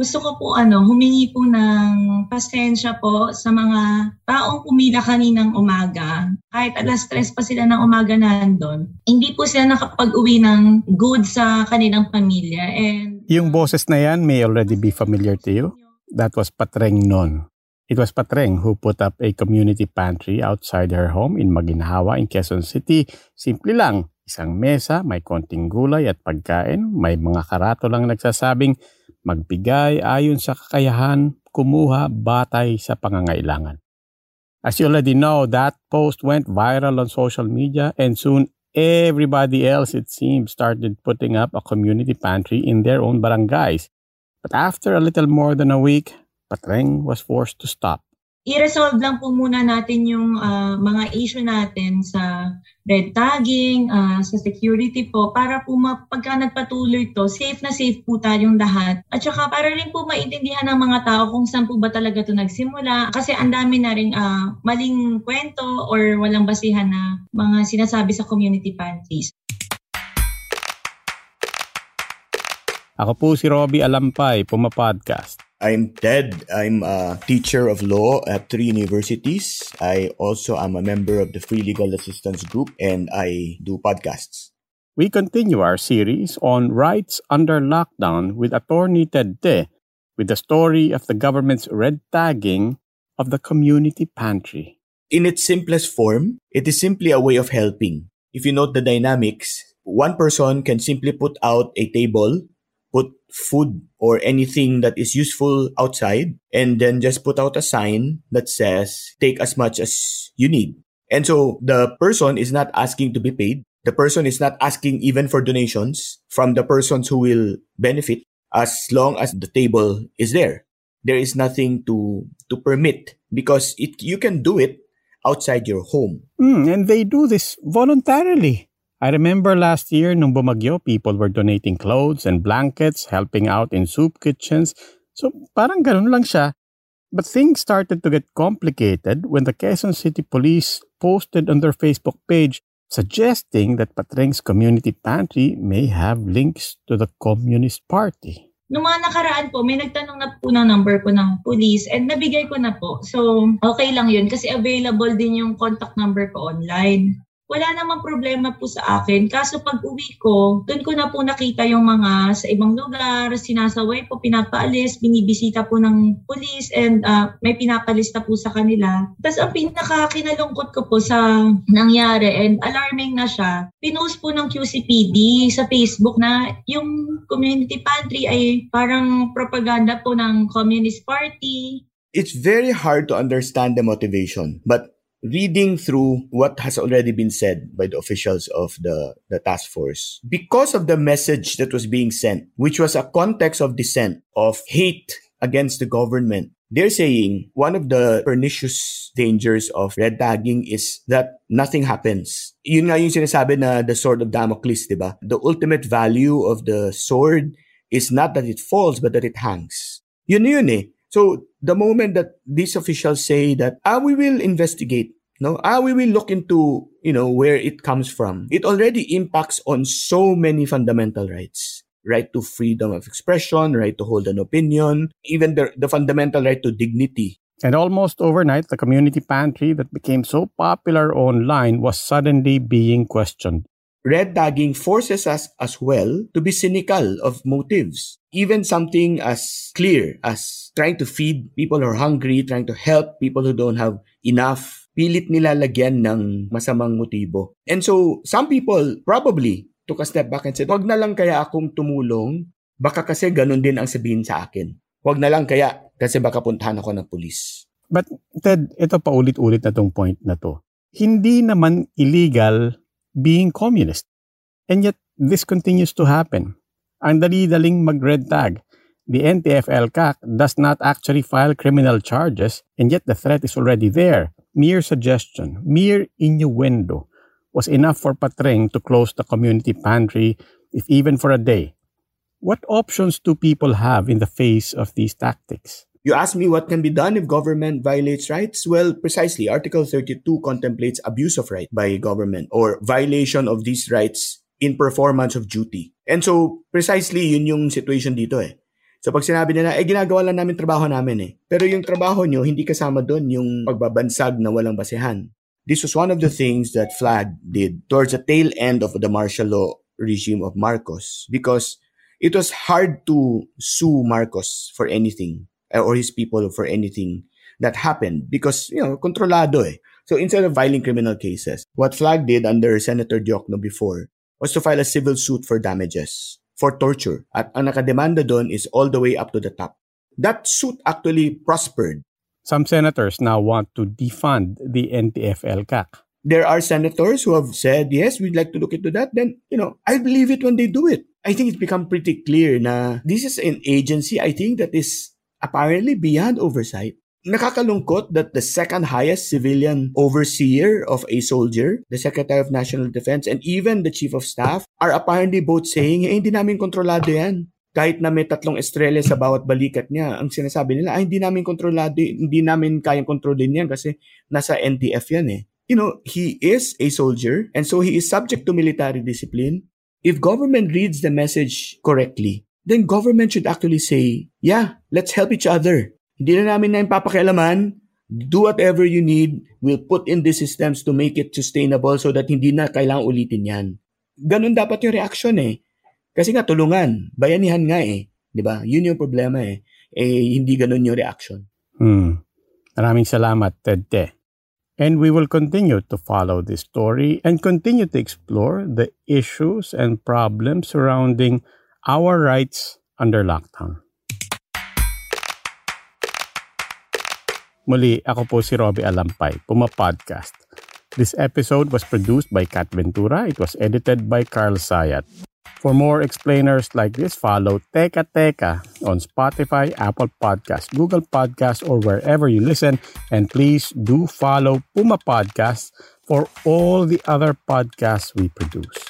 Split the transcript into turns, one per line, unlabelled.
Gusto ko po ano, humingi po ng pasensya po sa mga taong pumila kaninang umaga. Kahit alas tres pa sila ng umaga nandun, hindi po sila nakapag-uwi ng good sa kanilang pamilya. And
Yung boses na yan may already be familiar to you. That was Patreng Non. It was Patreng who put up a community pantry outside her home in Maginhawa in Quezon City. Simple lang, isang mesa, may konting gulay at pagkain, may mga karato lang nagsasabing magbigay ayon sa kakayahan, kumuha batay sa pangangailangan. As you already know, that post went viral on social media and soon everybody else, it seems, started putting up a community pantry in their own barangays. But after a little more than a week, Patreng was forced to stop.
I-resolve lang po muna natin yung ah, mga issue natin sa red tagging, ah, sa security po, para po pagka nagpatuloy to, safe na safe po tayong lahat. At saka para rin po maintindihan ng mga tao kung saan po ba talaga to nagsimula. Kasi ang dami na rin ah, maling kwento or walang basihan na mga sinasabi sa community pantries.
Ako po si Robbie Alampay, Puma Podcast.
I'm Ted. I'm a teacher of law at three universities. I also am a member of the Free Legal Assistance Group and I do podcasts.
We continue our series on rights under lockdown with attorney Ted Te with the story of the government's red tagging of the community pantry.
In its simplest form, it is simply a way of helping. If you note the dynamics, one person can simply put out a table, put food or anything that is useful outside, and then just put out a sign that says, take as much as you need. And so the person is not asking to be paid. The person is not asking even for donations from the persons who will benefit as long as the table is there. There is nothing to, to permit because it, you can do it outside your home.
Mm, and they do this voluntarily. I remember last year nung bumagyo, people were donating clothes and blankets, helping out in soup kitchens. So parang ganun lang siya. But things started to get complicated when the Quezon City Police posted on their Facebook page suggesting that Patreng's community pantry may have links to the Communist Party.
Noong mga nakaraan po, may nagtanong na po ng number ko ng police and nabigay ko na po. So, okay lang yun kasi available din yung contact number ko online. Wala namang problema po sa akin. Kaso pag uwi ko, doon ko na po nakita yung mga sa ibang lugar, sinasaway po, pinapaalis, binibisita po ng police and ah, may pinapalista po sa kanila. Tapos ang pinakakinalungkot ko po sa nangyari and alarming na siya, pinost po ng QCPD sa Facebook na yung community pantry ay parang propaganda po ng Communist Party,
It's very hard to understand the motivation, but reading through what has already been said by the officials of the, the task force, because of the message that was being sent, which was a context of dissent, of hate against the government, they're saying one of the pernicious dangers of red tagging is that nothing happens. Yun nga yung sinasabi na the sword of Damocles, di? The ultimate value of the sword is not that it falls, but that it hangs. Yun yun eh. So the moment that these officials say that, ah, we will investigate, no, ah, we will look into, you know, where it comes from, it already impacts on so many fundamental rights. Right to freedom of expression, right to hold an opinion, even the, the fundamental right to dignity.
And almost overnight, the community pantry that became so popular online was suddenly being questioned.
Red tagging forces us as well to be cynical of motives. Even something as clear as trying to feed people who are hungry, trying to help people who don't have enough, pilit nila lagyan ng masamang motibo. And so, some people probably took a step back and said, wag na lang kaya akong tumulong, baka kasi ganun din ang sabihin sa akin. Wag na lang kaya kasi baka puntahan ako ng pulis.
But Ted, ito pa ulit-ulit na tong point na to. Hindi naman illegal being communist. And yet, this continues to happen. Ang dali-daling mag-red tag. The NTF-ELCAC does not actually file criminal charges and yet the threat is already there. Mere suggestion, mere innuendo was enough for Patreng to close the community pantry if even for a day. What options do people have in the face of these tactics?
You ask me what can be done if government violates rights? Well, precisely, Article 32 contemplates abuse of right by government or violation of these rights in performance of duty. And so, precisely, yun yung situation dito eh. So pag sinabi nila, eh ginagawa lang namin trabaho namin eh. Pero yung trabaho nyo, hindi kasama doon yung pagbabansag na walang basehan. This was one of the things that FLAG did towards the tail end of the martial law regime of Marcos because it was hard to sue Marcos for anything or his people for anything that happened because, you know, kontrolado eh. So instead of filing criminal cases, what Flag did under Senator Diokno before was to file a civil suit for damages, for torture. At ang nakademanda doon is all the way up to the top. That suit actually prospered.
Some senators now want to defund the NTF-ELCAC.
There are senators who have said, yes, we'd like to look into that. Then, you know, I believe it when they do it. I think it's become pretty clear na this is an agency, I think, that is apparently beyond oversight. Nakakalungkot that the second highest civilian overseer of a soldier, the Secretary of National Defense, and even the Chief of Staff are apparently both saying, eh, hindi namin kontrolado yan. Kahit na may tatlong estrella sa bawat balikat niya, ang sinasabi nila, ay, hindi namin kontrolado, hindi namin kayang kontrolin yan kasi nasa NDF yan eh. You know, he is a soldier and so he is subject to military discipline. If government reads the message correctly, then government should actually say, yeah, let's help each other. Hindi na namin na papakialaman. Do whatever you need. We'll put in the systems to make it sustainable so that hindi na kailangang ulitin yan. Ganun dapat yung reaction eh. Kasi nga tulungan, bayanihan nga eh. 'Di ba? Yun yung problema eh. Eh hindi ganun yung reaction.
Hmm. Maraming salamat, Ted Te. And we will continue to follow this story and continue to explore the issues and problems surrounding Our Rights Under Lockdown. Muli, ako po si Robbie Alampay, Puma Podcast. This episode was produced by Kat Ventura. It was edited by Carl Sayat. For more explainers like this, follow Teka Teka on Spotify, Apple Podcast, Google Podcast, or wherever you listen. And please do follow Puma Podcast for all the other podcasts we produce.